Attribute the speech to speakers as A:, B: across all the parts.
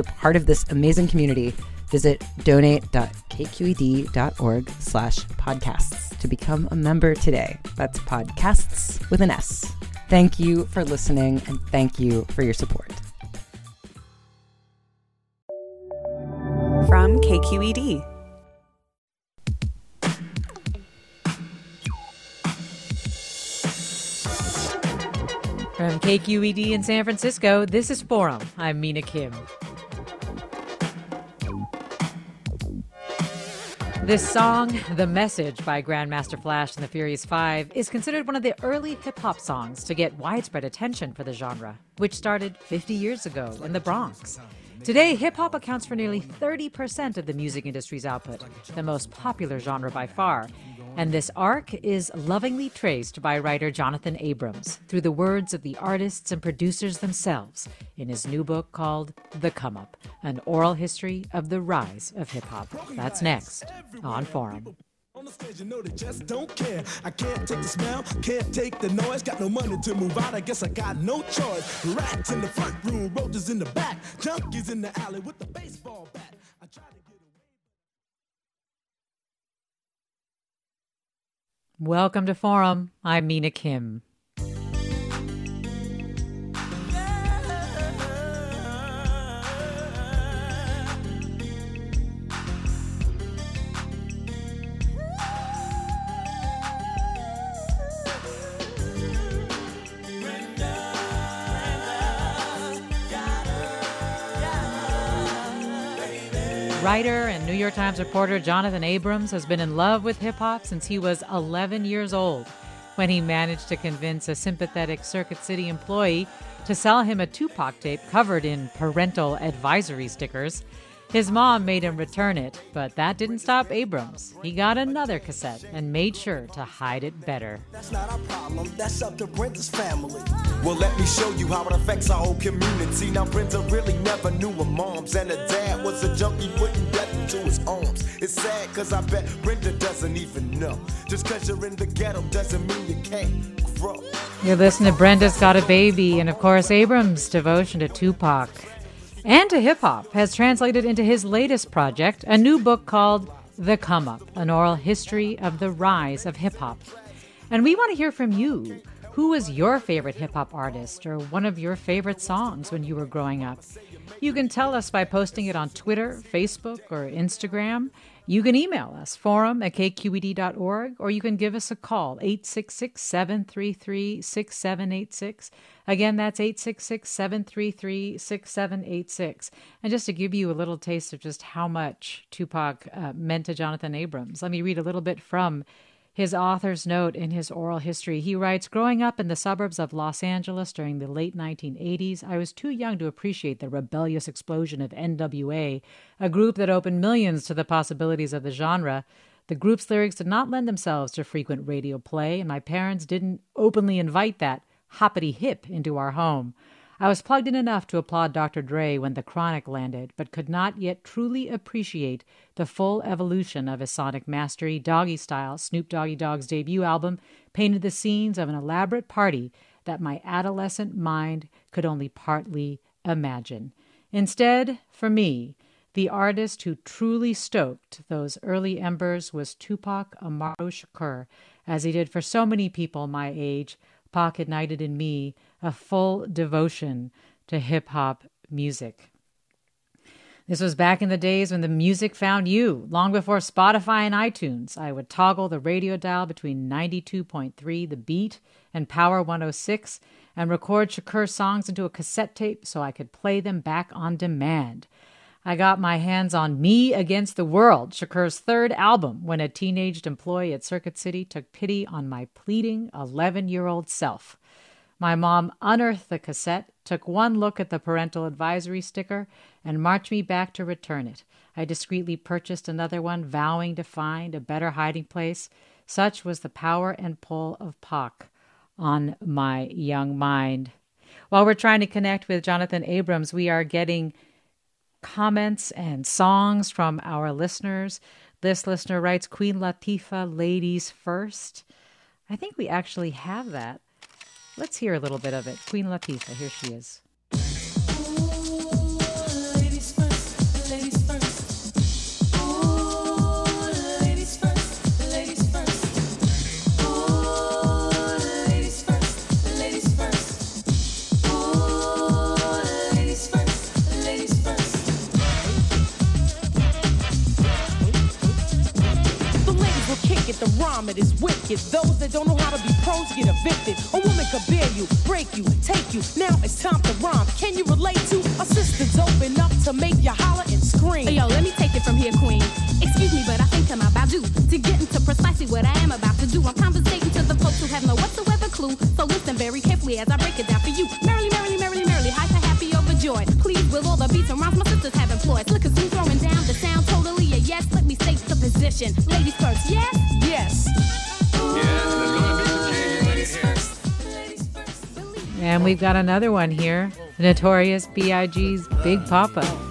A: a part of this amazing community, visit donate.kqed.org slash podcasts to become a member today. That's podcasts with an S. Thank you for listening and thank you for your support.
B: From KQED.
C: From KQED in San Francisco, this is Forum. I'm Mina Kim. This song, The Message by Grandmaster Flash and the Furious Five, is considered one of the early hip hop songs to get widespread attention for the genre, which started 50 years ago in the Bronx. Today, hip hop accounts for nearly 30% of the music industry's output, the most popular genre by far, and this arc is lovingly traced by writer Jonathan Abrams through the words of the artists and producers themselves in his new book called The Come Up An Oral History of the Rise of Hip Hop. That's next on Forum.
D: On the stage, you know they just don't care. I can't take the smell, can't take the noise. Got no money to move out, I guess I got no choice. Rats in the front room, roaches in the back, junkies in the alley with the baseball bat. I try to get away.
C: Welcome to Forum. I'm Mina Kim. Writer and New York Times reporter Jonathan Abrams has been in love with hip hop since he was 11 years old when he managed to convince a sympathetic Circuit City employee to sell him a Tupac tape covered in parental advisory stickers. His mom made him return it, but that didn't stop Abrams. He got another cassette and made sure to hide it better.
D: That's not our problem, that's up to Brenda's family.
E: Well, let me show you how it affects our whole community. Now, Brenda really never knew her moms, and her dad was a junkie putting death into his arms. It's sad, cause I bet Brenda doesn't even know. Just cause you're in the ghetto doesn't mean you can't grow.
C: You're listening to Brenda's Got a Baby, and of course, Abrams' devotion to Tupac and to hip hop has translated into his latest project, a new book called The Come Up An Oral History of the Rise of Hip Hop. And we want to hear from you. Who was your favorite hip hop artist or one of your favorite songs when you were growing up? You can tell us by posting it on Twitter, Facebook, or Instagram. You can email us, forum at kqed.org, or you can give us a call, 866 733 6786. Again, that's 866 733 6786. And just to give you a little taste of just how much Tupac uh, meant to Jonathan Abrams, let me read a little bit from his author's note in his oral history. He writes Growing up in the suburbs of Los Angeles during the late 1980s, I was too young to appreciate the rebellious explosion of NWA, a group that opened millions to the possibilities of the genre. The group's lyrics did not lend themselves to frequent radio play, and my parents didn't openly invite that hoppity hip into our home. I was plugged in enough to applaud Dr. Dre when The Chronic landed, but could not yet truly appreciate the full evolution of his sonic mastery. Doggy Style, Snoop Doggy Dogg's debut album, painted the scenes of an elaborate party that my adolescent mind could only partly imagine. Instead, for me, The artist who truly stoked those early embers was Tupac Amaru Shakur, as he did for so many people my age. Pac ignited in me a full devotion to hip hop music. This was back in the days when the music found you, long before Spotify and iTunes. I would toggle the radio dial between 92.3 The Beat and Power 106 and record Shakur songs into a cassette tape so I could play them back on demand. I got my hands on Me Against the World, Shakur's third album, when a teenaged employee at Circuit City took pity on my pleading 11 year old self. My mom unearthed the cassette, took one look at the parental advisory sticker, and marched me back to return it. I discreetly purchased another one, vowing to find a better hiding place. Such was the power and pull of Pac on my young mind. While we're trying to connect with Jonathan Abrams, we are getting comments and songs from our listeners. This listener writes Queen Latifah, ladies first. I think we actually have that. Let's hear a little bit of it. Queen Latifah, here she is.
B: The rhyme it is wicked. Those that don't know how to be pros get evicted. A woman could bear you, break you, take you. Now it's time to rhyme. Can you relate to a sister's open up to make you holler and scream?
F: Hey, yo, let me take it from here, queen. Excuse me, but I think I'm about due to get into precisely what I am about to do. I'm conversating to the folks who have no whatsoever clue. So listen very carefully as I break it down for you. Merrily, merrily, merrily, merrily, hyper happy, overjoyed. Please, with all the beats and rhymes my sisters have employed. Position. Ladies first, yes?
B: Yes.
C: And we've got another one here Notorious B.I.G.'s Big
G: Poppa.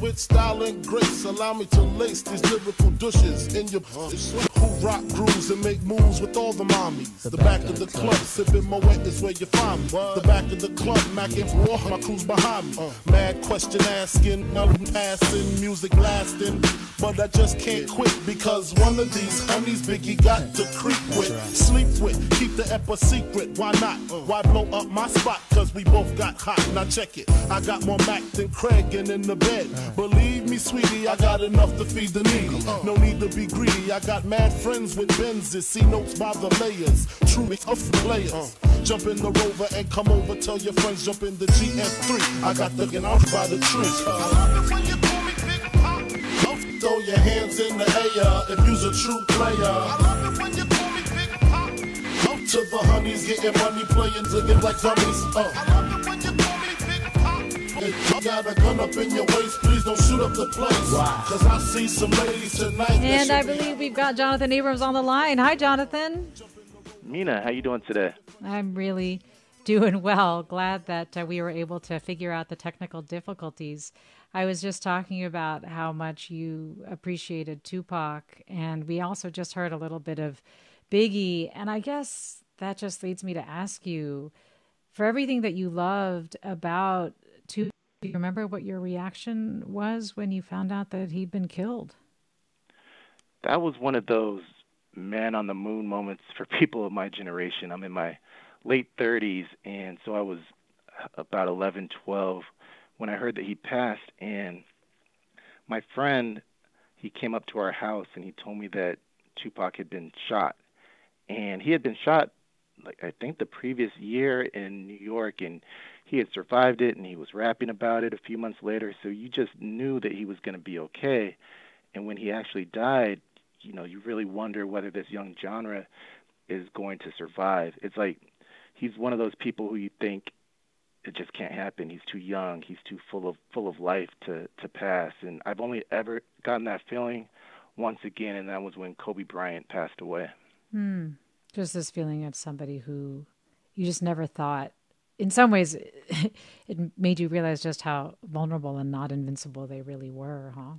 G: With style and grace, allow me to lace these lyrical douches in your who rock grooves and make moves with all the mommies. The, back, of the club, sipping my wet is where you find me. The back of the club, macking war, my crew's behind me. Uh. Mad question asking, nothing passing, music lasting. But I just can't quit because one of these honeys Biggie got to creep with, sleep with, keep the ep a secret. Why not? Uh. Why blow up my spot? Cause we both got hot. Now check it. I got more Mac than Craig and in the bed. Believe me, sweetie, I got enough to feed the needy. No need to be greedy. I got mad friends with Benzes. See notes by the layers. Truly tough players. Jump in the rover and come over. Tell your friends jump in the GS3. I got the gun out by the tree. I love it when you call me Big Pop. Throw your hands in the air if you's a true player. I love it when you call me Big Pop. Up to the honeys, getting money, playing to get like dummies. Uh. Pop. You got a gun up in your waist, please don't shoot up the place. Cause I see some ladies tonight.
C: And I believe we've got Jonathan Abrams on the line. Hi, Jonathan.
H: Mina, how you doing today?
C: I'm really doing well. Glad that uh, we were able to figure out the technical difficulties. I was just talking about how much you appreciated Tupac, and we also just heard a little bit of Biggie. And I guess that just leads me to ask you for everything that you loved about Tupac, do you remember what your reaction was when you found out that he'd been killed?
H: That was one of those man on the moon moments for people of my generation. I'm in my late 30s, and so I was about 11, 12 when I heard that he passed. And my friend, he came up to our house and he told me that Tupac had been shot. And he had been shot, like I think the previous year in New York, and he had survived it and he was rapping about it a few months later. So you just knew that he was going to be okay. And when he actually died, you know, you really wonder whether this young genre is going to survive. It's like he's one of those people who you think it just can't happen. He's too young. He's too full of full of life to to pass. And I've only ever gotten that feeling once again, and that was when Kobe Bryant passed away.
C: Hmm. Just this feeling of somebody who you just never thought in some ways, it made you realize just how vulnerable and not invincible they really were, huh?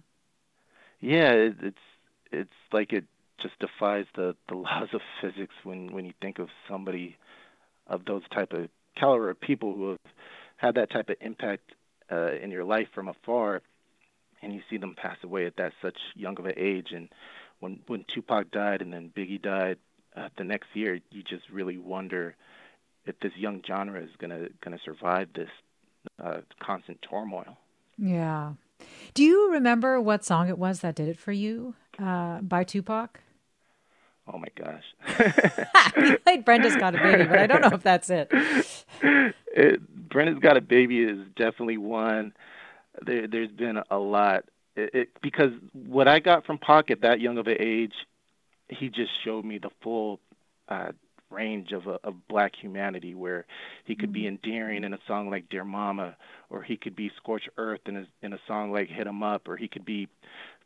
H: Yeah, it, it's it's like it just defies the the laws of physics when when you think of somebody of those type of caliber of people who have had that type of impact uh, in your life from afar, and you see them pass away at that such young of an age. And when when Tupac died and then Biggie died uh, the next year, you just really wonder if this young genre is gonna gonna survive this uh, constant turmoil.
C: Yeah. Do you remember what song it was that did it for you uh, by Tupac?
H: Oh my gosh.
C: we played Brenda's Got a Baby, but I don't know if that's it.
H: it Brenda's Got a Baby is definitely one. There, there's been a lot. It, it, because what I got from Pac at that young of an age, he just showed me the full uh, range of a, of black humanity where he could be
C: Mm-hmm.
H: endearing in a song like Dear Mama or he could be scorched earth in a in a song like Hit 'em Up or he could be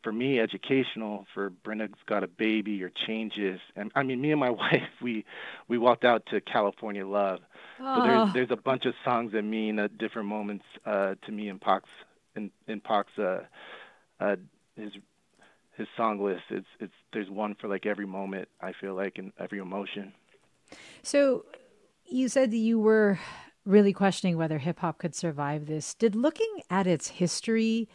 H: for me educational for Brenda's Got a Baby or Changes and I mean me and my wife we we walked out to California Love so
C: Oh.
H: there's there's a bunch of songs that mean at different moments uh to me in Pac's in in Pac's uh uh his his song list it's it's there's one for like every moment I feel like and every emotion
C: So you said that you were really questioning whether hip hop could survive this. Did looking at its history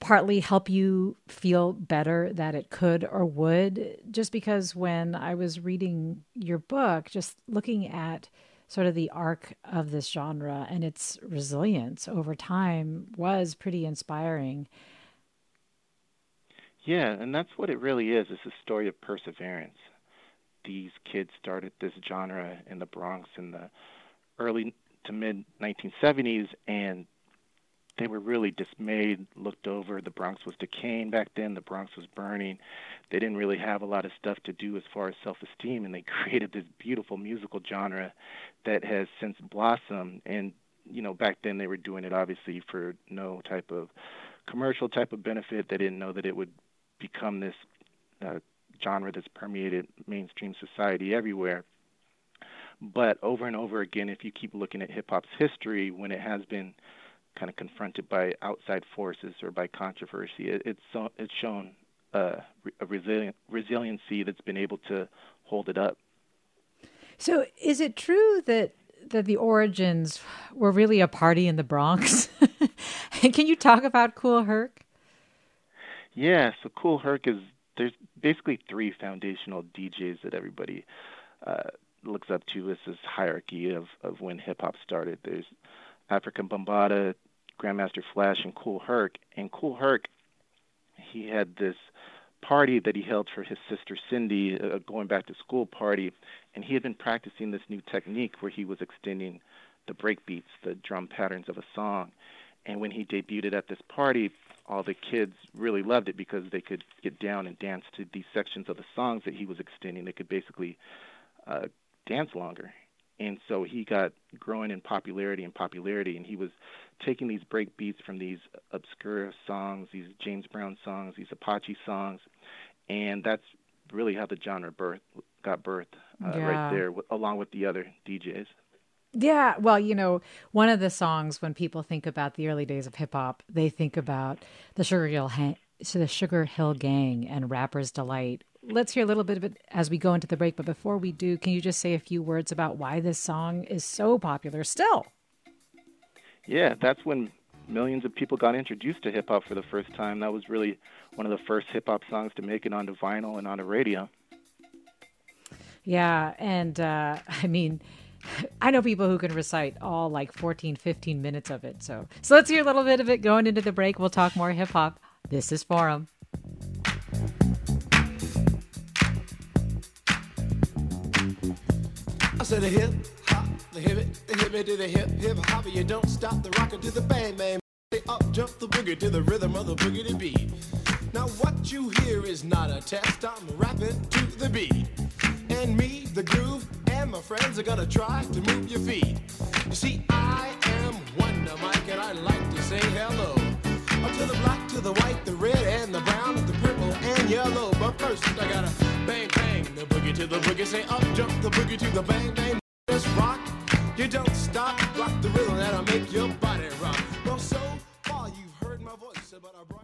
C: partly help you feel better that it could or would? Just because when I was reading your book, just looking at sort of the arc of this genre and its resilience over time was pretty inspiring.
H: Yeah, and that's what it really is. It's a story of perseverance. These kids started this genre in the Bronx in the early to mid 1970s, and they were really dismayed, looked over. The Bronx was decaying back then, the Bronx was burning. They didn't really have a lot of stuff to do as far as self esteem, and they created this beautiful musical genre that has since blossomed. And, you know, back then they were doing it obviously for no type of commercial type of benefit. They didn't know that it would become this uh, genre that's permeated mainstream society everywhere. But over and over again, if you keep looking at hip hop's history, when it has been kind of confronted by outside forces or by controversy, it, it's so, it's shown uh, a resilient resiliency that's been able to hold it up.
C: So, is it true that that the origins were really a party in the Bronx? can you talk about Kool Herc?
H: Yeah, so Kool Herc is there's basically three foundational DJs that everybody uh, looks up to as this hierarchy of, of when hip hop started. There's Afrika Bambaataa, Grandmaster Flash, and Kool Herc. And Kool Herc, he had this party that he held for his sister Cindy, a going back to school party, and he had been practicing this new technique where he was extending the break beats, the drum patterns of a song. And when he debuted at this party, all the kids really loved it because they could get down and dance to these sections of the songs that he was extending. They could basically uh, dance longer. And so he got growing in popularity and popularity, and he was taking these break beats from these obscure songs, these James Brown songs, these Apache songs, and that's really how the genre birth got birthed uh,
C: Yeah.
H: right there, along with the other DJs.
C: Yeah, well, you know, one of the songs when people think about the early days of hip hop, they think about the Sugar Hill ha- so the Sugar Hill Gang and Rapper's Delight. Let's hear a little bit of it as we go into the break, but before we do, can you just say a few words about why this song is so popular still?
H: Yeah, that's when millions of people got introduced to hip hop for the first time. That was really one of the first hip hop songs to make it onto vinyl and onto radio.
C: Yeah, and uh, I mean, I know people who can recite all like 14, 15 minutes of it. So, so let's hear a little bit of it going into the break. We'll talk more hip hop. This is Forum.
D: I said the hip hop, the hip the hip to the hip hip hop. You don't stop the rocker to the bang bang. Up jump the boogie to the rhythm of the boogie to beat. Now what you hear is not a test. I'm rapping to the beat, and me, the groove, and my friends are gonna try to move your feet. You see, I am Wonder Mike, and I like to say hello. Up to the black, to the white, the red, and the brown, the purple, and yellow. But first, I gotta bang bang the boogie to the boogie. Say up jump the boogie to the bang bang. Just rock You don't stop, rock the rhythm that'll make your body rock. Well, so far you've heard my voice, but I brought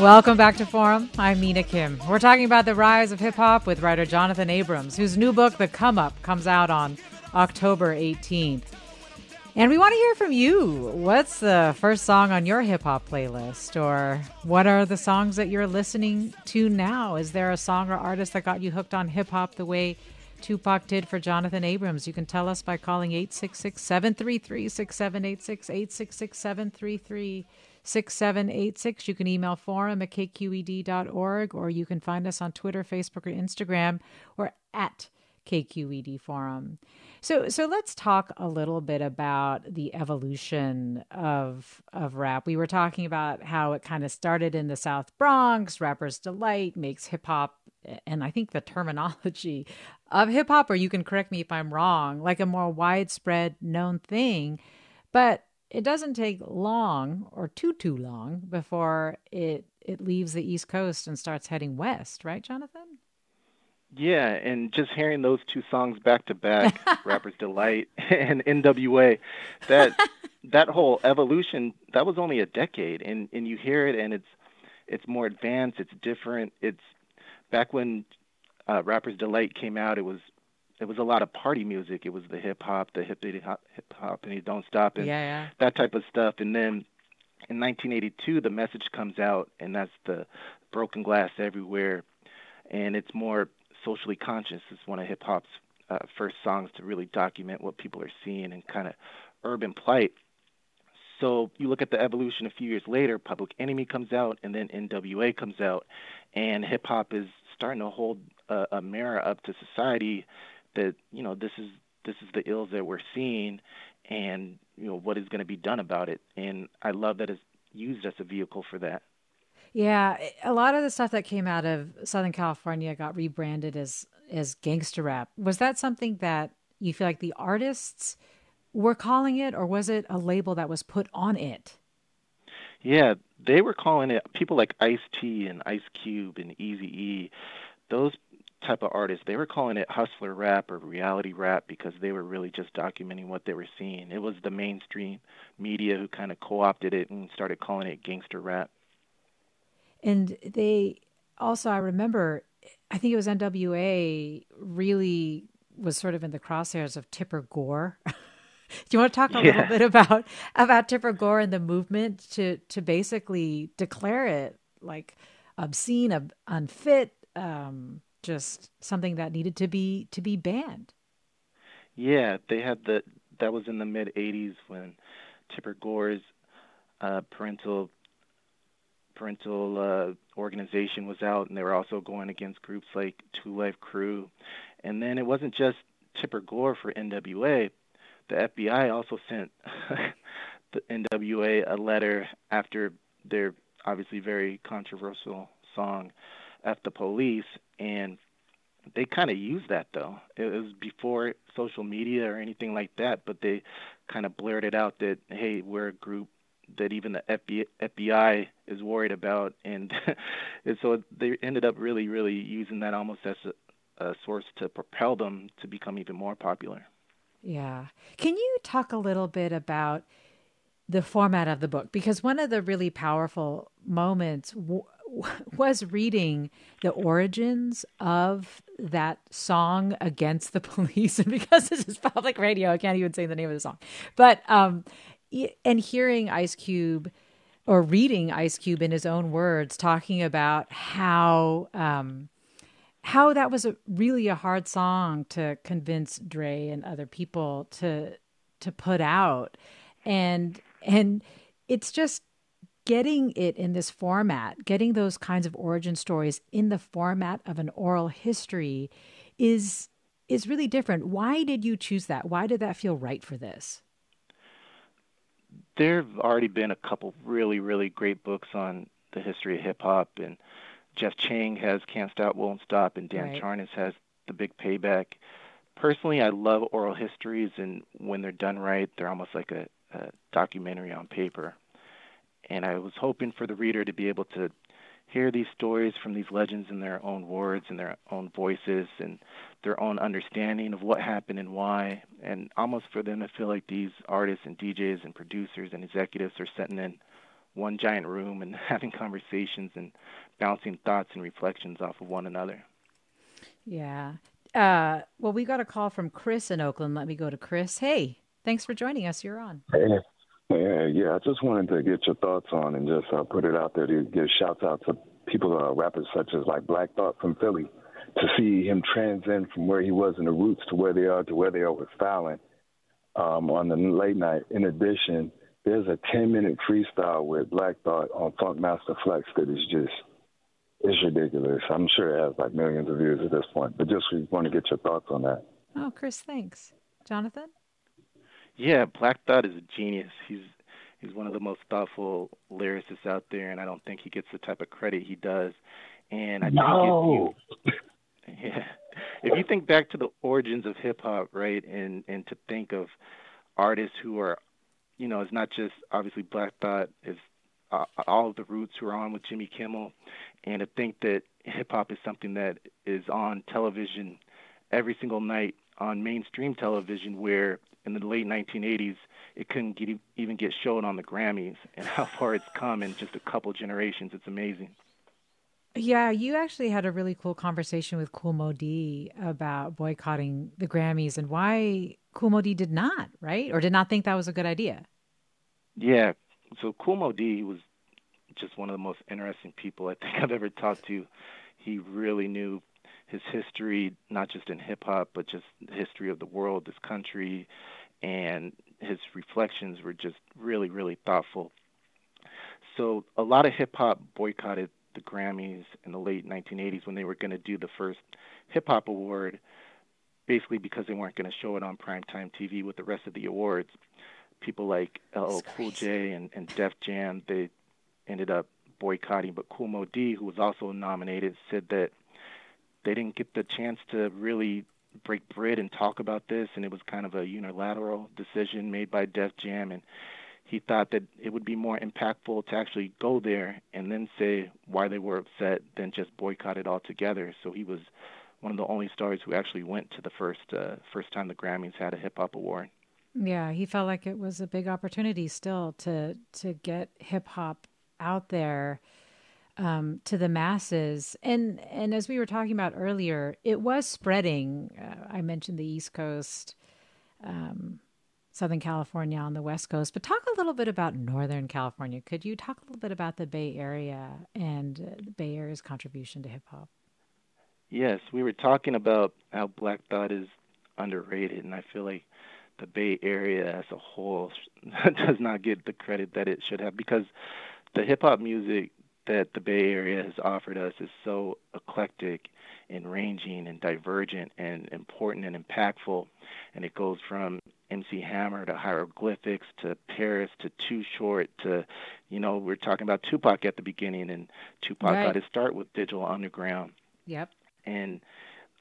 C: Welcome back to Forum. I'm Mina Kim. We're talking about the rise of hip hop with writer Jonathan Abrams, whose new book, The Come Up, comes out on October 18th. And we want to hear from you. What's the first song on your hip hop playlist? Or what are the songs that you're listening to now? Is there a song or artist that got you hooked on hip hop the way Tupac did for Jonathan Abrams? You can tell us by calling 866 733 6786, 866 733 6786. You can email forum at kqed.org or you can find us on Twitter, Facebook, or Instagram or at KQED Forum. So, so let's talk a little bit about the evolution of of rap. We were talking about how it kind of started in the South Bronx. Rappers delight makes hip hop, and I think the terminology of hip hop, or you can correct me if I'm wrong, like a more widespread known thing. But it doesn't take long or too too long before it it leaves the East Coast and starts heading west, right, Jonathan?
H: Yeah, and just hearing those two songs back to back, Rapper's Delight and NWA, that that whole evolution, that was only a decade and and you hear it and it's it's more advanced, it's different. It's back when uh, Rapper's Delight came out, it was it was a lot of party music. It was the hip hop, the hip hop, hip hop, and you don't stop, and
C: Yeah, yeah.
H: that type of stuff. And then in 1982, the message comes out, and that's the broken glass everywhere, and it's more socially conscious. It's one of hip hop's uh, first songs to really document what people are seeing and kind of urban plight. So you look at the evolution a few years later, Public Enemy comes out, and then NWA comes out, and hip hop is starting to hold a, a mirror up to society that you know this is this is the ills that we're seeing, and you know what is going to be done about it. And I love that it's used as a vehicle for that.
C: Yeah, a lot of the stuff that came out of Southern California got rebranded as as gangster rap. Was that something that you feel like the artists were calling it, or was it a label that was put on it?
H: Yeah, they were calling it people like Ice T and Ice Cube and Easy E. Those type of artists, they were calling it hustler rap or reality rap because they were really just documenting what they were seeing. It was the mainstream media who kind of co-opted it and started calling it gangster rap.
C: And they also, I remember, I think it was NWA really was sort of in the crosshairs of Tipper Gore. Do you want to talk a little bit about about Tipper Gore and the movement to to basically declare it like obscene, ob- unfit, um, just something that needed to be to be banned?
H: Yeah, they had the that was in the mid '80s when Tipper Gore's uh, parental parental uh, organization was out, and they were also going against groups like 2 Live Crew. And then it wasn't just Tipper Gore for NWA. The FBI also sent the NWA a letter after their obviously very controversial song "F the Police," and they kind of used that though. It was before social media or anything like that, but they kind of blurted out that hey, we're a group that even the FBI is worried about, and, and so they ended up really, really using that almost as a, a source to propel them to become even more popular.
C: Yeah. Can you talk a little bit about the format of the book? Because one of the really powerful moments was reading the origins of that song against the police and because this is public radio i can't even say the name of the song. But um and hearing ice cube or reading ice cube in his own words talking about how um how that was a, really a hard song to convince Dre and other people to to put out. And and it's just getting it in this format, getting those kinds of origin stories in the format of an oral history is is really different. Why did you choose that? Why did that feel right for this?
H: There have already been a couple really, really great books on the history of hip hop, and Jeff Chang has Can't Stop, Won't Stop, and Dan right. Charnas has The Big Payback. Personally, I love oral histories, and when they're done right, they're almost like a, a documentary on paper and I was hoping for the reader to be able to hear these stories from these legends in their own words and their own voices and their own understanding of what happened and why, and almost for them to feel like these artists and DJs and producers and executives are sitting in one giant room and having conversations and bouncing thoughts and reflections off of one another.
C: Yeah. Uh, well, we got a call from Chris in Oakland. Let me go to Chris. Hey, thanks for joining us. You're on.
I: Hey, yeah, yeah. I just wanted to get your thoughts on and just uh, put it out there to give shouts out to people, uh, rappers such as like Black Thought from Philly, to see him transcend from where he was in the roots to where they are to where they are with styling um, on the late night. In addition, there's a 10 minute freestyle with Black Thought on Funkmaster Flex that is just it's ridiculous. I'm sure it has like millions of views at this point, but just want to get your thoughts on that.
C: Oh, Chris, thanks. Jonathan?
H: Yeah, Black Thought is a genius. He's he's one of the most thoughtful lyricists out there, and I don't think he gets the type of credit he does. And I
I: no.
H: think if you, yeah, if you think back to the origins of hip hop, right, and and to think of artists who are, you know, it's not just obviously Black Thought is uh, all of the roots who are on with Jimmy Kimmel, and to think that hip hop is something that is on television every single night on mainstream television where in the late 1980s, it couldn't get, even get shown on the Grammys, and how far it's come in just a couple generations. It's amazing.
C: Yeah, you actually had a really cool conversation with Kool Moe Dee about boycotting the Grammys and why Kool Moe Dee did not, right? Or did not think that was a good idea.
H: Yeah. So Kool Moe Dee was just one of the most interesting people I think I've ever talked to. He really knew his history, not just in hip hop, but just the history of the world, this country, and his reflections were just really, really thoughtful. So a lot of hip hop boycotted the Grammys in the late 1980s when they were going to do the first hip hop award, basically because they weren't going to show it on primetime TV with the rest of the awards. People like LL Cool J and, and Def Jam, they ended up boycotting. But Kool Moe Dee, who was also nominated, said that they didn't get the chance to really break bread and talk about this, and it was kind of a unilateral decision made by Def Jam, and he thought that it would be more impactful to actually go there and then say why they were upset than just boycott it altogether. So he was one of the only stars who actually went to the first uh, first time the Grammys had a hip hop award.
C: Yeah, he felt like it was a big opportunity still to to get hip hop out there um, to the masses. And and as we were talking about earlier, it was spreading. Uh, I mentioned the East Coast, um, Southern California on the West Coast, but talk a little bit about Northern California. Could you talk a little bit about the Bay Area and uh, the Bay Area's contribution to hip hop?
H: Yes, we were talking about how Black Thought is underrated, and I feel like the Bay Area as a whole does not get the credit that it should have because the hip hop music that the Bay Area has offered us is so eclectic and ranging and divergent and important and impactful. And it goes from MC Hammer to Hieroglyphics to Paris to Too Short to, you know, we are talking about Tupac at the beginning, and Tupac
C: right.
H: got his start with Digital Underground.
C: Yep.
H: And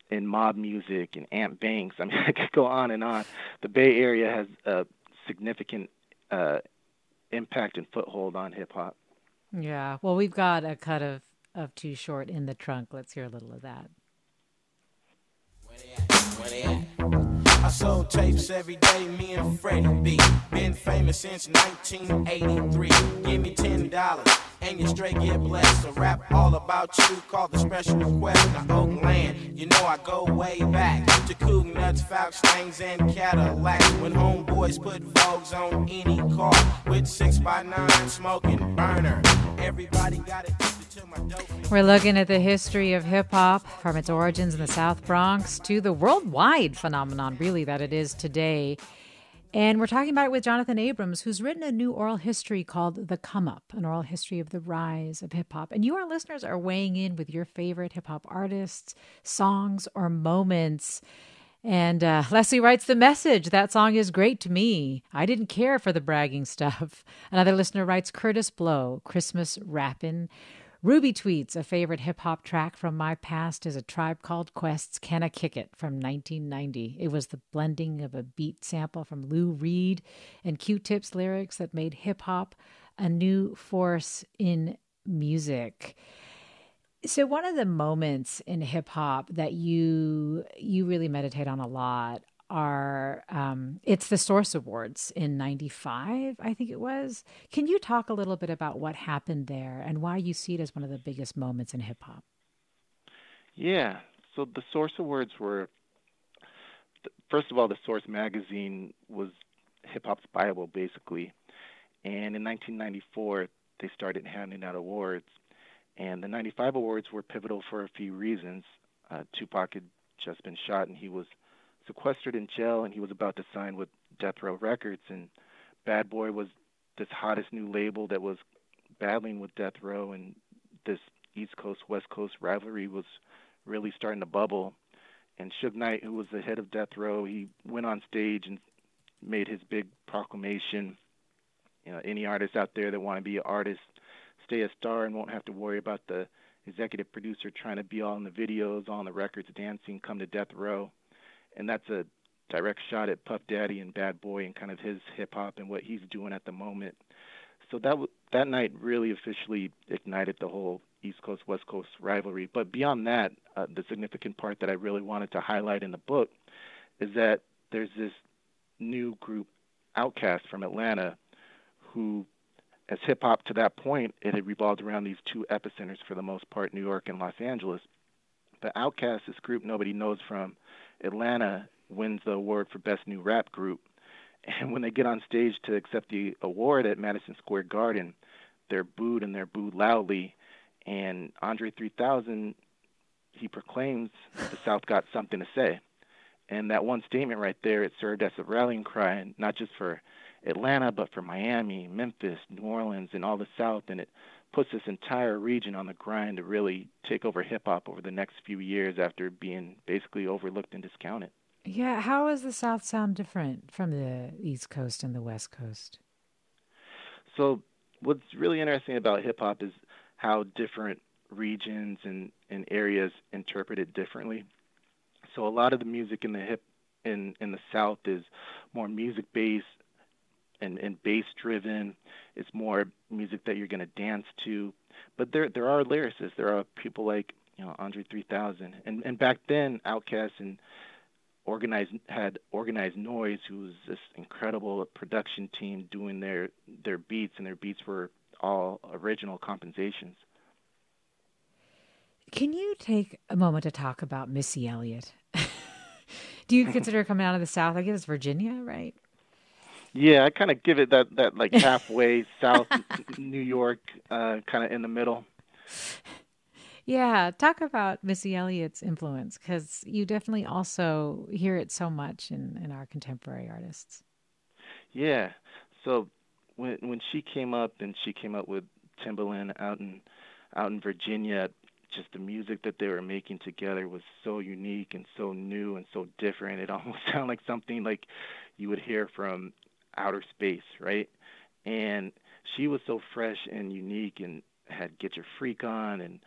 H: in mob music and Ant Banks. I mean, I could go on and on. The Bay Area has a significant uh, impact and foothold on hip hop.
C: Yeah. Well, we've got a cut of of Too Short in the trunk. Let's hear a little of that.
J: I sold tapes every day, me and Freddie B. Been famous since 1983. Give me ten dollars and you straight get blessed. A rap all about you, called the special request. Now Oakland, you know I go way back to Coog Nuts, Falcons, and Cadillacs. When homeboys put Vogues on any car with six by nine smoking burner.
C: We're looking at the history of hip hop from its origins in the South Bronx to the worldwide phenomenon, really, that it is today. And we're talking about it with Jonathan Abrams, who's written a new oral history called The Come Up, an oral history of the rise of hip hop. And you, our listeners, are weighing in with your favorite hip hop artists, songs, or moments. And uh, Leslie writes the message. That song is great to me. I didn't care for the bragging stuff. Another listener writes Kurtis Blow, Christmas Rappin'. Ruby tweets a favorite hip hop track from my past is a tribe called Quest's Can I Kick It from 1990. It was the blending of a beat sample from Lou Reed and Q Tip's lyrics that made hip hop a new force in music. So one of the moments in hip hop that you you really meditate on a lot are um, it's the Source Awards in '95, I think it was. Can you talk a little bit about what happened there and why you see it as one of the biggest moments in hip hop?
H: Yeah. So the Source Awards were, first of all, the Source magazine was hip hop's Bible, basically. And in 1994, they started handing out awards. And the 95 awards were pivotal for a few reasons. Uh, Tupac had just been shot, and he was sequestered in jail and he was about to sign with Death Row Records and Bad Boy was this hottest new label that was battling with Death Row and this East Coast West Coast rivalry was really starting to bubble. And Suge Knight, who was the head of Death Row, he went on stage and made his big proclamation. You know, any artist out there that want to be an artist, stay a star and won't have to worry about the executive producer trying to be all in the videos, in the records, dancing, come to Death Row and that's a direct shot at Puff Daddy and Bad Boy and kind of his hip hop and what he's doing at the moment. So that w- that night really officially ignited the whole East Coast West Coast rivalry. But beyond that, uh, the significant part that I really wanted to highlight in the book is that there's this new group, Outkast from Atlanta, who, as hip hop to that point, it had revolved around these two epicenters for the most part, New York and Los Angeles. But Outkast, this group nobody knows from Atlanta wins the award for Best New Rap Group. And when they get on stage to accept the award at Madison Square Garden, they're booed and they're booed loudly. And Andre 3000, he proclaims the South got something to say. And that one statement right there, it served as a rallying cry, not just for Atlanta, but for Miami, Memphis, New Orleans, and all the South. And it puts this entire region on the grind to really take over hip hop over the next few years after being basically overlooked and discounted.
C: Yeah, how is the South sound different from the East Coast and the West Coast?
H: So, what's really interesting about hip hop is how different regions and, and areas interpret it differently. So, a lot of the music in the hip in in the South is more music based and, and bass driven. It's more music that you're going to dance to. But there there are lyricists. There are people like you know Andre 3000, and and back then Outkast and organized had Organized Noize, who was this incredible production team doing their their beats, and their beats were all original compensations.
C: Can you take a moment to talk about Missy Elliott? Do you consider coming out of the South? I guess it's Virginia, right?
H: Yeah, I kind of give it that that like halfway South New York, uh, kind of in the middle.
C: Yeah, talk about Missy Elliott's influence because you definitely also hear it so much in in our contemporary artists.
H: Yeah, so when when she came up and she came up with Timbaland out in out in Virginia, just the music that they were making together was so unique and so new and so different. It almost sounded like something like you would hear from outer space, right? And she was so fresh and unique and had Get Your Freak On and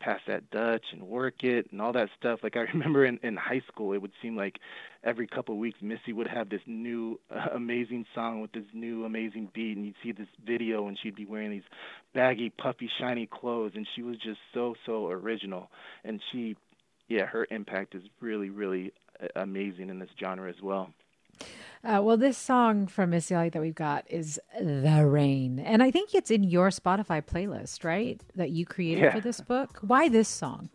H: pass that Dutch and work it and all that stuff. Like I remember in, in high school, it would seem like every couple of weeks Missy would have this new uh, amazing song with this new amazing beat, and you'd see this video, and she'd be wearing these baggy, puffy, shiny clothes, and she was just so so original. And she, yeah, her impact is really really uh, amazing in this genre as well.
C: Uh, well, this song from Missy Elliott that we've got is The Rain. And I think it's in your Spotify playlist, right? That you created
H: Yeah.
C: for this book. Why this song?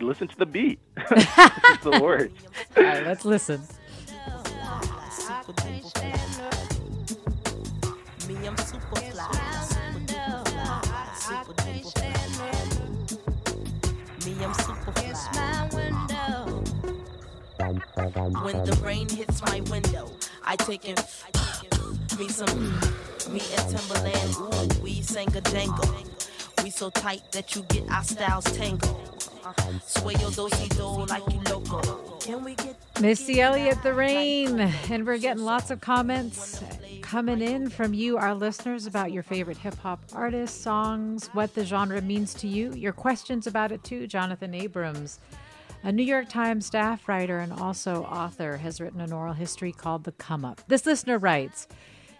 H: Listen to the beat. the words.
C: All right, let's listen.
K: When the rain hits my window, I take in me some me and Timbaland. Ooh, we sang a jangle. We so tight that you get our styles tangled. Sway your do-si do like you loco. Can we get
C: Missy Elliott, The Rain. And we're getting lots of comments coming in from you, our listeners, about your favorite hip hop artists, songs, what the genre means to you, your questions about it too. Jonathan Abrams, a New York Times staff writer and also author, has written an oral history called The Come Up. This listener writes,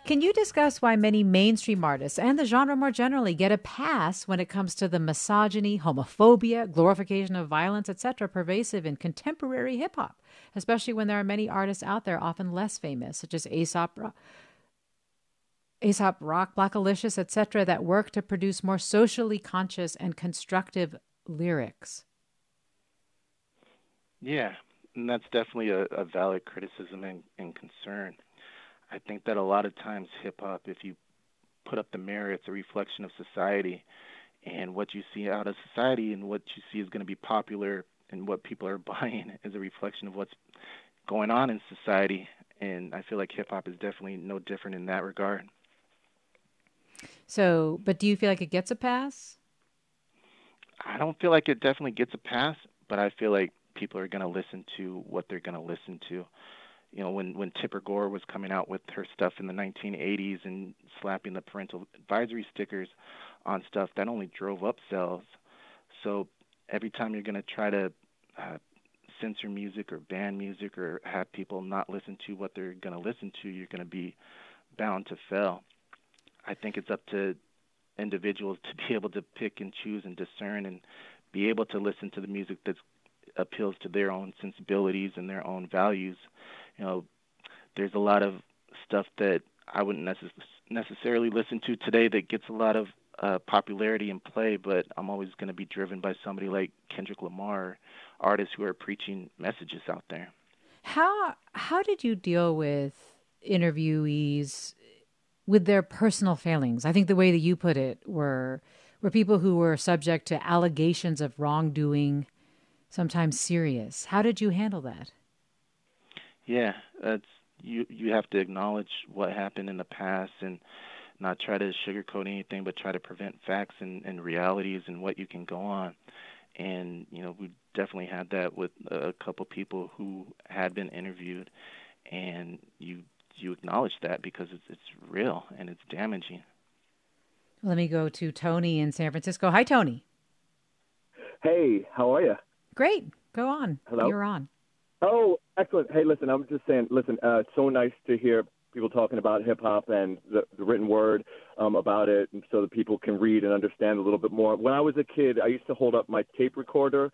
C: can you discuss why many mainstream artists and the genre more generally get a pass when it comes to the misogyny, homophobia, glorification of violence, etc., pervasive in contemporary hip hop, especially when there are many artists out there often less famous, such as Aesop Aesop Rock, Blackalicious, etc., that work to produce more socially conscious and constructive lyrics?
H: Yeah, and that's definitely a, a valid criticism and, and concern. I think that a lot of times hip hop, if you put up the mirror, it's a reflection of society, and what you see out of society and what you see is going to be popular and what people are buying is a reflection of what's going on in society. And I feel like hip hop is definitely no different in that regard.
C: So, but do you feel like it gets a pass?
H: I don't feel like it definitely gets a pass, but I feel like people are going to listen to what they're going to listen to. You know, when when Tipper Gore was coming out with her stuff in the 1980s and slapping the parental advisory stickers on stuff, that only drove up sales. So every time you're going to try to uh, censor music or ban music or have people not listen to what they're going to listen to, you're going to be bound to fail. I think it's up to individuals to be able to pick and choose and discern and be able to listen to the music that appeals to their own sensibilities and their own values. You know, there's a lot of stuff that I wouldn't necess- necessarily listen to today that gets a lot of uh, popularity and play, but I'm always going to be driven by somebody like Kendrick Lamar, artists who are preaching messages out there.
C: How how did you deal with interviewees with their personal failings? I think the way that you put it were were people who were subject to allegations of wrongdoing, sometimes serious. How did you handle that?
H: Yeah, that's you. You have to acknowledge what happened in the past and not try to sugarcoat anything, but try to prevent facts and, and realities and what you can go on. And you know, we definitely had that with a couple people who had been interviewed, and you you acknowledge that because it's it's real and it's damaging.
C: Let me go to Tony in San Francisco. Hi, Tony.
L: Hey, how are you?
C: Great. Go on.
L: Hello?
C: You're on.
L: Oh, excellent. Hey, listen, I'm just saying, listen, uh, it's so nice to hear people talking about hip hop and the, the written word um, about it, and so that people can read and understand a little bit more. When I was a kid, I used to hold up my tape recorder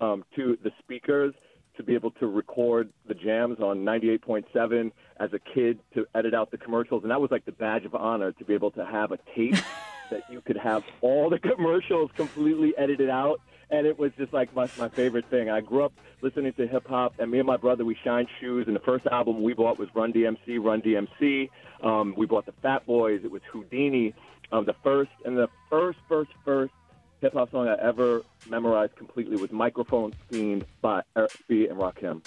L: um, to the speakers to be able to record the jams on 98.7 as a kid to edit out the commercials, and that was like the badge of honor to be able to have a tape that you could have all the commercials completely edited out and it was just like my, my favorite thing. I grew up listening to hip hop, and me and my brother we shined shoes. And the first album we bought was Run DMC, Run DMC. Um, we bought the Fat Boys. It was Houdini. Um, the first and the first, first, first hip hop song I ever memorized completely was "Microphone Fiend" by Eric B. and Rakim.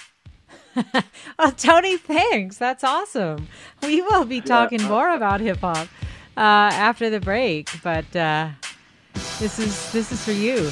C: Oh, Tony, thanks. That's awesome. We will be talking more about hip hop uh, after the break, but uh, this is this is for you.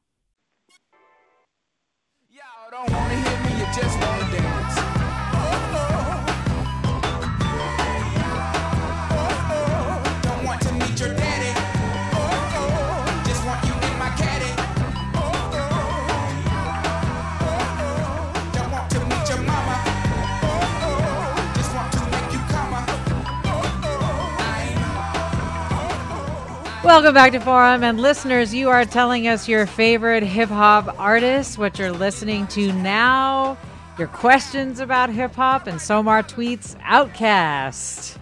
J: Don't wanna hear me, you just wanna dance.
C: Welcome back to Forum. And listeners, you are telling us your favorite hip hop artists, what you're listening to now, your questions about hip hop, and Somar tweets OutKast.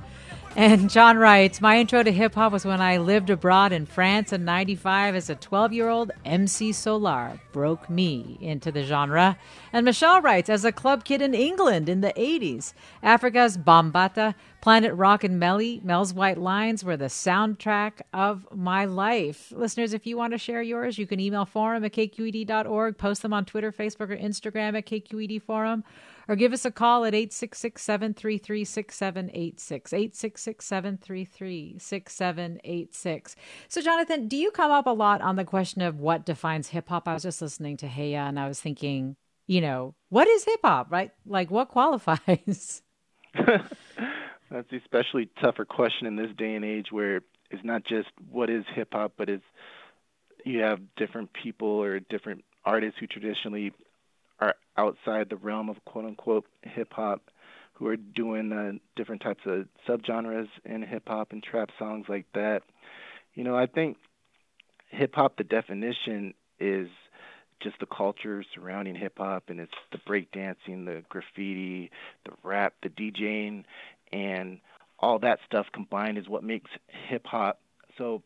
C: And John writes, My intro to hip hop was when I lived abroad in France in 95 as a 12 year old. MC Solaar broke me into the genre. And Michelle writes, As a club kid in England in the 80s, Afrika's Bambaataa, Planet Rock and Melle, Mel's White Lines were the soundtrack of my life. Listeners, if you want to share yours, you can email forum at kqed.org, post them on Twitter, Facebook, or Instagram at KQED Forum or give us a call at 866 733 6786. 866 733 6786. So, Jonathan, do you come up a lot on the question of what defines hip hop? I was just listening to Hey Ya and I was thinking, you know, what is hip hop, right? Like, what qualifies?
H: That's especially tougher question in this day and age where it's not just what is hip hop, but it's you have different people or different artists who traditionally are outside the realm of quote unquote hip hop who are doing uh, different types of subgenres in hip hop and trap songs like that. You know, I think hip hop the definition is just the culture surrounding hip hop and it's the breakdancing, the graffiti, the rap, the DJing and all that stuff combined is what makes hip hop. So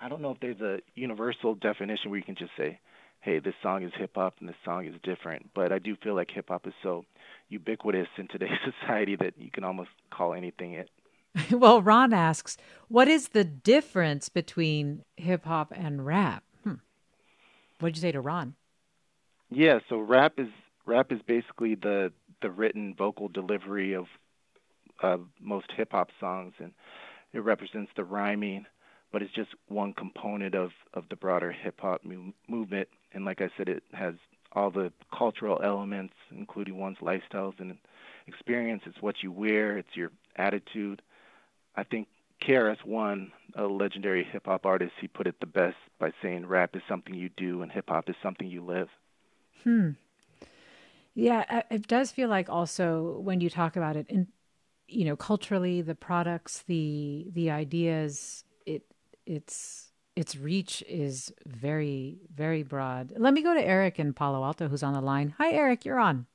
H: I don't know if there's a universal definition where you can just say, hey, this song is hip hop and this song is different. But I do feel like hip hop is so ubiquitous in today's society that you can almost call anything it.
C: well, Ron asks, what is the difference between hip hop and rap? Hmm. What did you say to Ron?
H: Yeah, so rap is rap is basically the the written vocal delivery of of most hip hop songs, and it represents the rhyming, but it's just one component of of the broader hip hop mu- movement. And like I said, it has all the cultural elements, including one's lifestyles and experience. It's what you wear, it's your attitude. I think KRS One, a legendary hip hop artist, he put it the best by saying rap is something you do and hip hop is something you live.
C: Hmm. Yeah, it does feel like also when you talk about it, in you know, culturally, the products, the the ideas, it it's its reach is very very broad. Let me go to Eric in Palo Alto, who's on the line. Hi, Eric, you're on.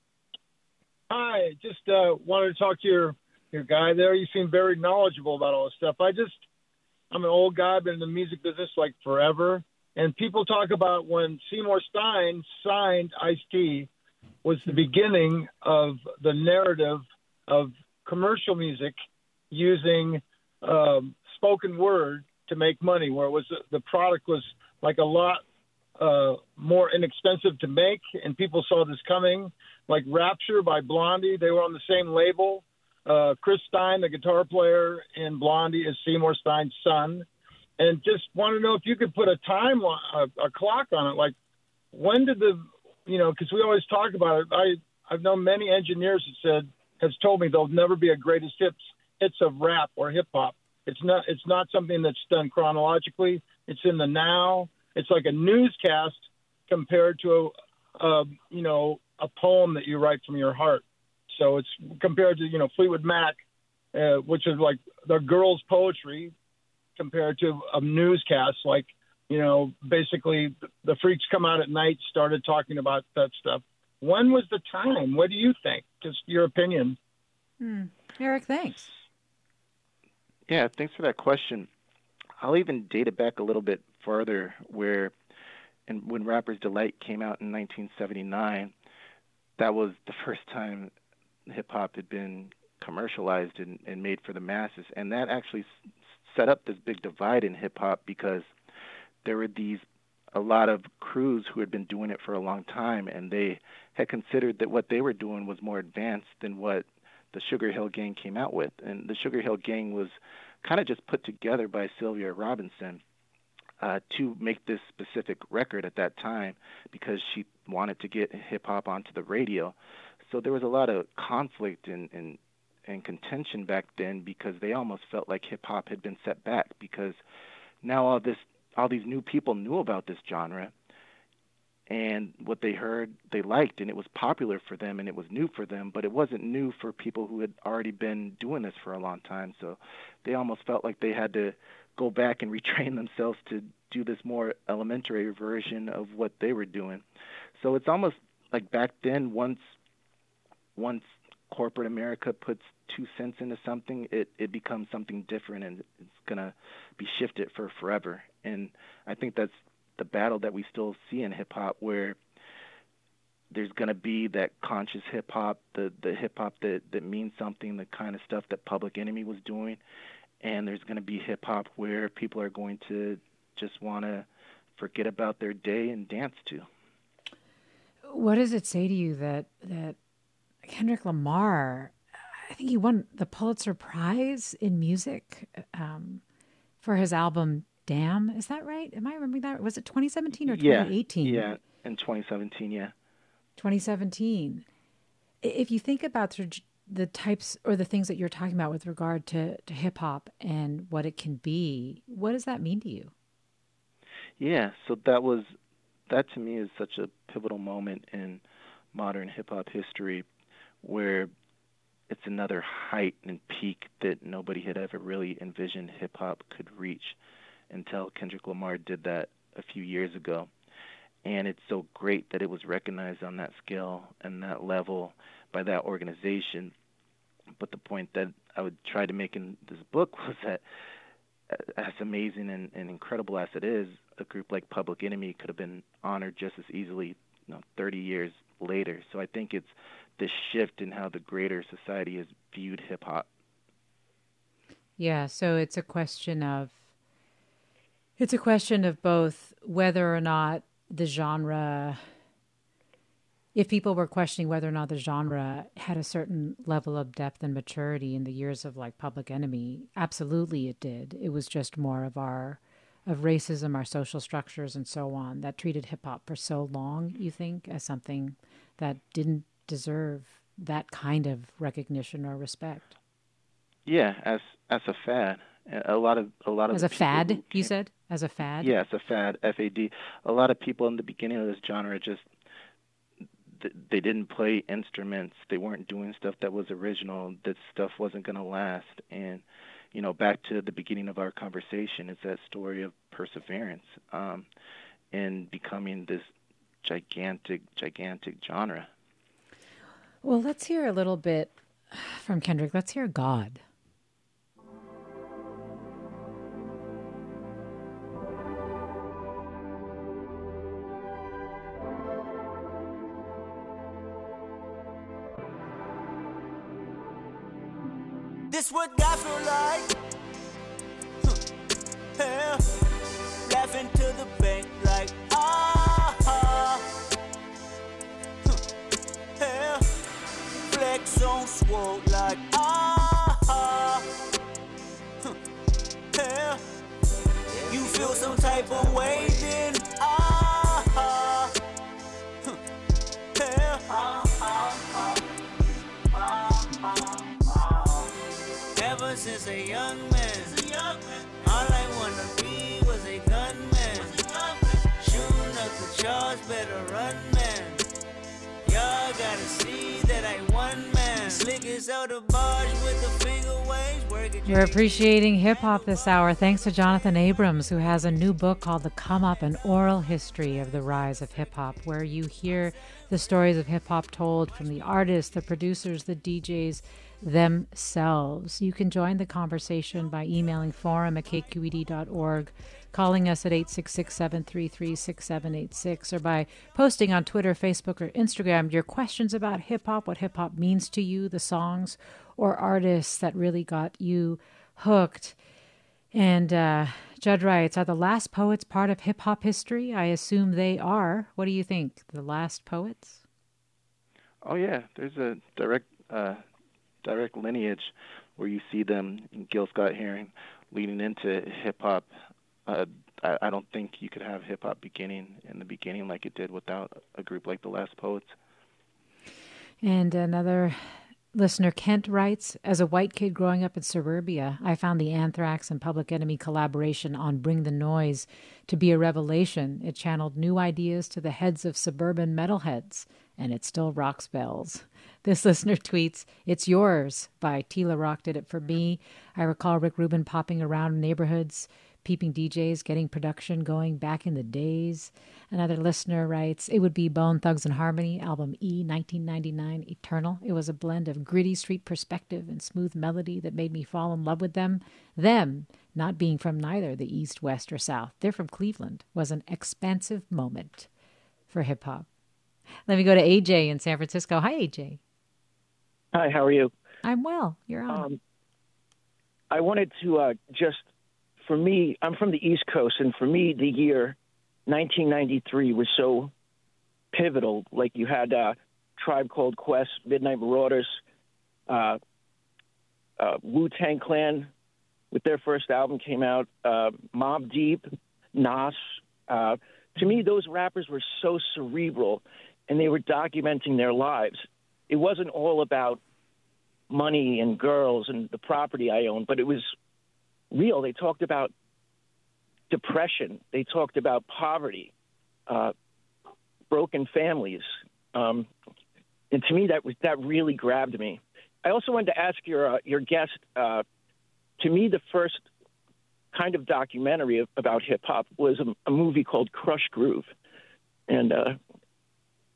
M: Hi, just uh, wanted to talk to your your guy there. You seem very knowledgeable about all this stuff. I just I'm an old guy, been in the music business like forever, and people talk about when Seymour Stein signed Ice T was the beginning of the narrative of commercial music using um, spoken word to make money, where it was the product was like a lot uh, more inexpensive to make, and people saw this coming. Like Rapture by Blondie, they were on the same label. Uh, Chris Stein, the guitar player in Blondie, is Seymour Stein's son. And just want to know if you could put a time, a, a clock on it. Like, when did the, you know, because we always talk about it. I I've known many engineers that said has told me there'll never be a greatest hits hits of rap or hip hop. It's not it's not something that's done chronologically. It's in the now. It's like a newscast compared to a, a you know a poem that you write from your heart. So it's compared to you know Fleetwood Mac, uh, which is like the girls' poetry, compared to a newscast like you know basically the freaks come out at night started talking about that stuff. When was the time? What do you think? Just your opinion.
C: Hmm. Eric, thanks.
H: Yeah, thanks for that question. I'll even date it back a little bit further, where and when Rapper's Delight came out in 1979, that was the first time hip hop had been commercialized and, and made for the masses, and that actually s- set up this big divide in hip hop because there were these a lot of crews who had been doing it for a long time, and they had considered that what they were doing was more advanced than what the Sugar Hill Gang came out with. And the Sugar Hill Gang was kind of just put together by Sylvia Robinson uh, to make this specific record at that time because she wanted to get hip hop onto the radio. So there was a lot of conflict and, and and contention back then because they almost felt like hip hop had been set back because now all this all these new people knew about this genre and what they heard they liked and it was popular for them and it was new for them but it wasn't new for people who had already been doing this for a long time. So they almost felt like they had to go back and retrain themselves to do this more elementary version of what they were doing. So it's almost like back then once once corporate america puts two cents into something it it becomes something different and it's going to be shifted for forever and i think that's the battle that we still see in hip hop where there's going to be that conscious hip hop, the the hip hop that that means something, the kind of stuff that Public Enemy was doing, and there's going to be hip hop where people are going to just want to forget about their day and dance to.
C: What does it say to you that that Kendrick Lamar? I think he won the Pulitzer Prize in music um, for his album Damn. Is that right? Am I remembering that? Was it 2017 or 2018?
H: Yeah, yeah, in 2017, yeah.
C: 2017. If you think about the, the types or the things that you're talking about with regard to, to hip hop and what it can be, what does that mean to you?
H: Yeah, so that was that to me is such a pivotal moment in modern hip hop history where it's another height and peak that nobody had ever really envisioned hip hop could reach until Kendrick Lamar did that a few years ago. And it's so great that it was recognized on that scale and that level by that organization. But the point that I would try to make in this book was that as amazing and, and incredible as it is, a group like Public Enemy could have been honored just as easily, you know, 30 years later. So I think it's this shift in how the greater society has viewed hip hop.
C: Yeah, so it's a question of it's a question of both whether or not the genre if people were questioning whether or not the genre had a certain level of depth and maturity in the years of like Public Enemy, absolutely it did. It was just more of our of racism, our social structures and so on that treated hip hop for so long, you think, as something that didn't deserve that kind of recognition or respect.
H: Yeah, as as a fad. A lot of a lot of
C: As a fad, you said? As a fad?
H: Yes, a fad, F A D. A lot of people in the beginning of this genre just they didn't play instruments. They weren't doing stuff that was original. That stuff wasn't going to last. And you know, back to the beginning of our conversation, it's that story of perseverance um, and becoming this gigantic, gigantic genre.
C: Well, let's hear a little bit from Kendrick. Let's hear God.
N: This what God feel like. Huh. Yeah. Laughing to the bank like ah. ah. Huh. Yeah. Flex on swole like ah. ah. Huh. Yeah. You feel some type of way then a young man, all I wanna be was a gunman. Shooting up the charge better run, man. Y'all gotta see that I one man. Slick as out the barge with the finger waves.
C: We're appreciating hip hop this hour thanks to Jonathan Abrams, who has a new book called The Come Up An Oral History of the Rise of Hip Hop, where you hear the stories of hip hop told from the artists, the producers, the DJs themselves. You can join the conversation by emailing forum at kqed.org, calling us at 866 733 6786, or by posting on Twitter, Facebook, or Instagram your questions about hip hop, what hip hop means to you, the songs or artists that really got you hooked. And uh, Judd writes, Are the last poets part of hip hop history? I assume they are. What do you think? The last poets?
H: Oh yeah, there's a direct uh, direct lineage where you see them in Gil Scott Heron leading into hip hop. Uh, I, I don't think you could have hip hop beginning in the beginning like it did without a group like the Last Poets.
C: And another listener, Kent, writes As a white kid growing up in suburbia, I found the Anthrax and Public Enemy collaboration on Bring the Noise to be a revelation. It channeled new ideas to the heads of suburban metalheads, and it still rocks bells. This listener tweets, It's yours by T La Rock did it for me. I recall Rick Rubin popping around neighborhoods, peeping DJs, getting production going back in the days. Another listener writes, It would be Bone Thugs and Harmony, album E, 1999, Eternal. It was a blend of gritty street perspective and smooth melody that made me fall in love with them. Them, not being from neither the East, West, or South, they're from Cleveland, was an expansive moment for hip hop. Let me go to AJ in San Francisco. Hi, AJ.
O: Hi, how are you?
C: I'm well. You're on.
O: Um, I wanted to uh, just, for me, I'm from the East Coast, and for me, the year 1993 was so pivotal. Like you had uh, Tribe Called Quest, Midnight Marauders, uh, uh, Wu Tang Clan with their first album came out, uh, Mobb Deep, Nas. Uh, to me, those rappers were so cerebral, and they were documenting their lives. It wasn't all about money and girls and the property I owned, but it was real. They talked about depression. They talked about poverty, uh, broken families, um, and to me that was that really grabbed me. I also wanted to ask your uh, your guest. Uh, to me, the first kind of documentary of, about hip hop was a, a, movie called Krush Groove, and uh,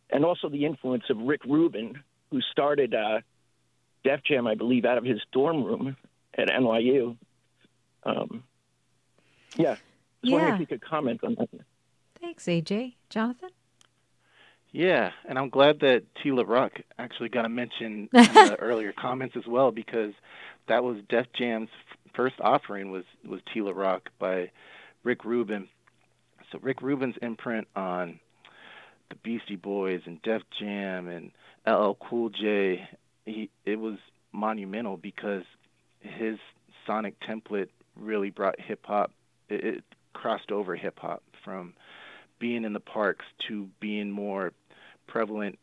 O: and also the influence of Rick Rubin, who started uh, Def Jam, I believe, out of his dorm room at NYU. Um, yeah, I was
C: Yeah.
O: wondering if you could comment on that.
C: Thanks, AJ. Jonathan?
H: Yeah, and I'm glad that T La Rock actually got a mention in the earlier comments as well because that was Def Jam's first offering was was T La Rock by Rick Rubin. So Rick Rubin's imprint on the Beastie Boys and Def Jam and LL Cool J, he it was monumental because his sonic template really brought hip hop. It, it crossed over hip hop from being in the parks to being more prevalent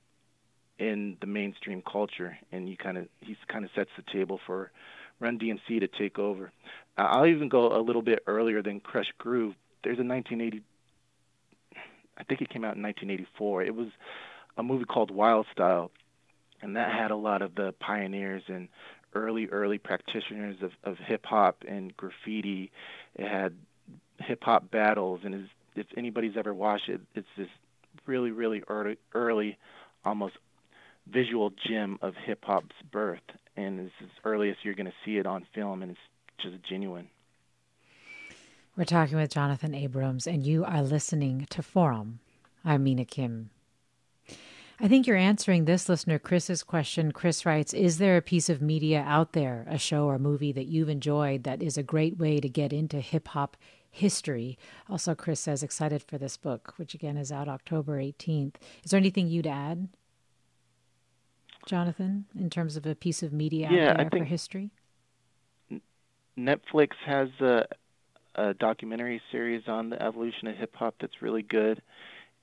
H: in the mainstream culture, and you kind of he kind of sets the table for Run DMC to take over. I'll even go a little bit earlier than Krush Groove. There's a 1980, I think it came out in 1984. It was a movie called Wild Style, and that had a lot of the pioneers and early early practitioners of, of hip hop and graffiti. It had hip hop battles, and if anybody's ever watched it, it's this really really early early, almost visual gem of hip hop's birth, and it's as early as you're going to see it on film, and it's just genuine.
C: We're talking with Jonathan Abrams, and you are listening to Forum. I'm Mina Kim. I think you're answering this listener, Chris's question. Chris writes Is there a piece of media out there, a show or movie that you've enjoyed that is a great way to get into hip hop history? Also, Chris says, excited for this book, which again is out October 18th. Is there anything you'd add, Jonathan, in terms of a piece of media
H: Yeah,
C: out
H: I
C: there for
H: think-
C: history?
H: Netflix has a, a documentary series on the evolution of hip hop that's really good,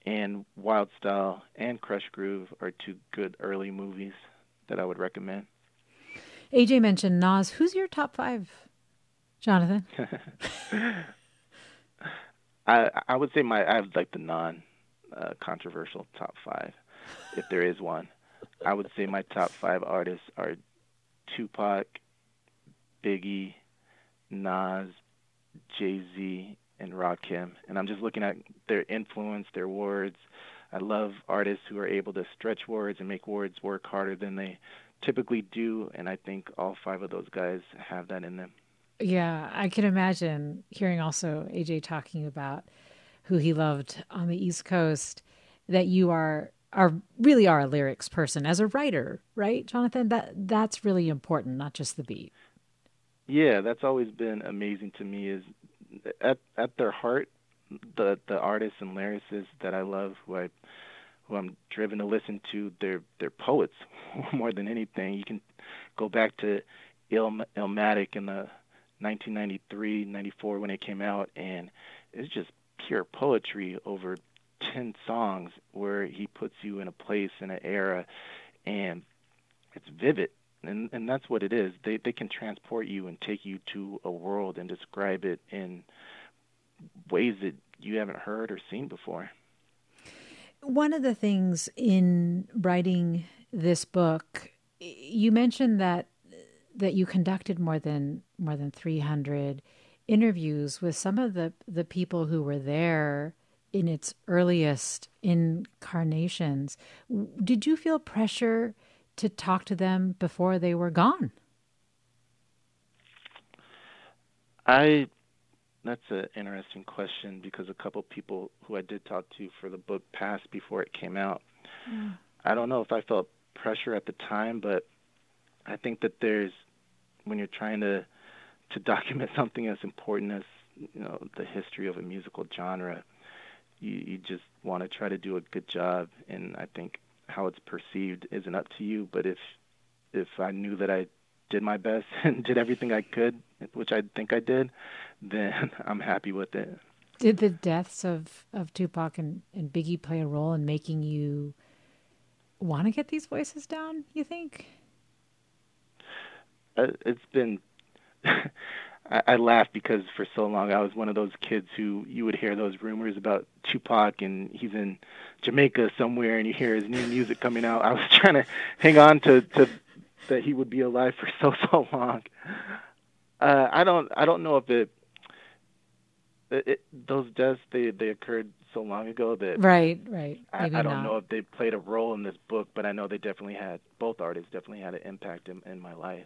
H: and Wild Style and Krush Groove are two good early movies that I would recommend.
C: AJ mentioned Nas. Who's your top five, Jonathan?
H: I I would say my I have like the non a controversial top five, if there is one. I would say my top five artists are Tupac, Biggie, Nas, Jay Z, and Rakim. And I'm just looking at their influence, their words. I love artists who are able to stretch words and make words work harder than they typically do. And I think all five of those guys have that in them.
C: Yeah, I can imagine hearing also AJ talking about who he loved on the East Coast. That you are are really are a lyrics person as a writer, right, Jonathan? That that's really important, not just the beat.
H: Yeah, that's always been amazing to me. Is at at their heart, the the artists and lyricists that I love, who I who I'm driven to listen to, they're they're poets more than anything. You can go back to Il- Illmatic in the 1993, 94 when it came out, and it's just pure poetry over 10 songs where he puts you in a place in an era, and it's vivid. And and that's what it is. They they can transport you and take you to a world and describe it in ways that you haven't heard or seen before.
C: One of the things in writing this book, you mentioned that that you conducted more than more than 300 interviews with some of the the people who were there in its earliest incarnations. Did you feel pressure to talk to them before they were gone?
H: I that's an interesting question because a couple people who I did talk to for the book passed before it came out. Mm. I don't know if I felt pressure at the time, but I think that there's when you're trying to to document something as important as you know the history of a musical genre, you, you just want to try to do a good job. And I think how it's perceived isn't up to you. But if if I knew that I did my best and did everything I could, which I think I did, then I'm happy with it.
C: Did the deaths of, of Tupac and, and Biggie play a role in making you want to get these voices down, you think?
H: Uh, it's been I, I laugh because for so long I was one of those kids who you would hear those rumors about Tupac and he's in Jamaica somewhere and you hear his new music coming out. I was trying to hang on to to that he would be alive for so so long. Uh, I don't I don't know if it, it, those deaths they they occurred so long ago that
C: right right
H: I, I, don't
C: not.
H: know if they played a role in this book, but I know they definitely had both artists definitely had an impact in, in my life.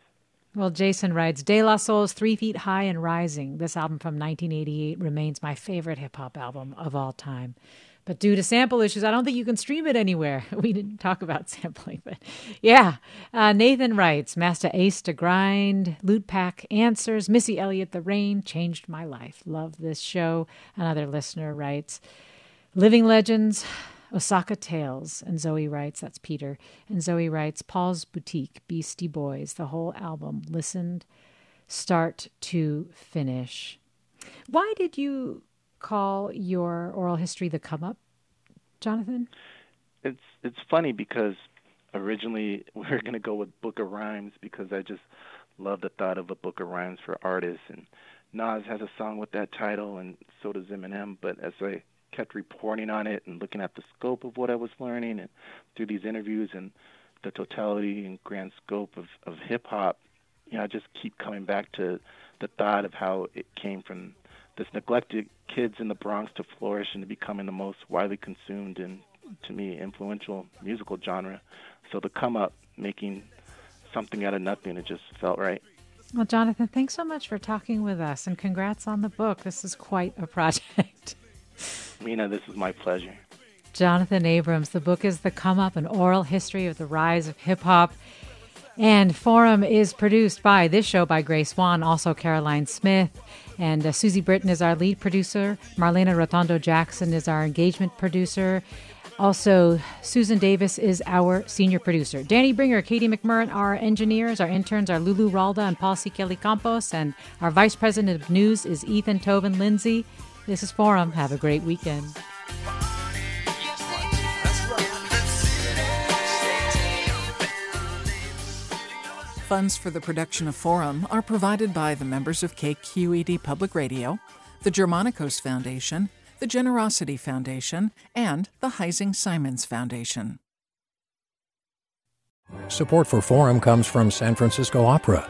C: Well, Jason writes De La Soul's Three Feet High and Rising. This album from 1988 remains my favorite hip hop album of all time. But due to sample issues, I don't think you can stream it anywhere. We didn't talk about sampling, but yeah. Uh, Nathan writes Masta Ace to Grind, Loot Pack Answers, Missy Elliott The Rain changed my life. Love this show. Another listener writes Living Legends, Osaka Tales. And Zoe writes, that's Peter. And Zoe writes, Paul's Boutique, Beastie Boys, the whole album, listened start to finish. Why did you call your oral history the come up, Jonathan?
H: It's it's funny because originally we were going to go with Book of Rhymes because I just love the thought of a book of rhymes for artists and Nas has a song with that title and so does Eminem but as I kept reporting on it and looking at the scope of what I was learning and through these interviews and the totality and grand scope of, of hip hop, you know, I just keep coming back to the thought of how it came from this neglected kids in the Bronx to flourish into becoming the most widely consumed and to me influential musical genre. So the come up making something out of nothing, it just felt right.
C: Well, Jonathan, thanks so much for talking with us and congrats on the book. This is quite a project.
H: Mina, this is my pleasure.
C: Jonathan Abrams. The book is The Come Up, an oral history of the rise of hip hop. And Forum is produced by this show by Grace Swan, also Caroline Smith. And uh, Susie Britton is our lead producer. Marlena Rotondo Jackson is our engagement producer. Also, Susan Davis is our senior producer. Danny Bringer, Katie McMurran, are our engineers. Our interns are Lulu Ralda and Paul C. Kelly Campos. And our vice president of news is Ethan Tobin Lindsay. This is Forum. Have a great weekend.
P: Funds for the production of Forum are provided by the members of KQED Public Radio, the Germanicos Foundation, the Generosity Foundation, and the Heising Simons Foundation.
Q: Support for Forum comes from San Francisco Opera.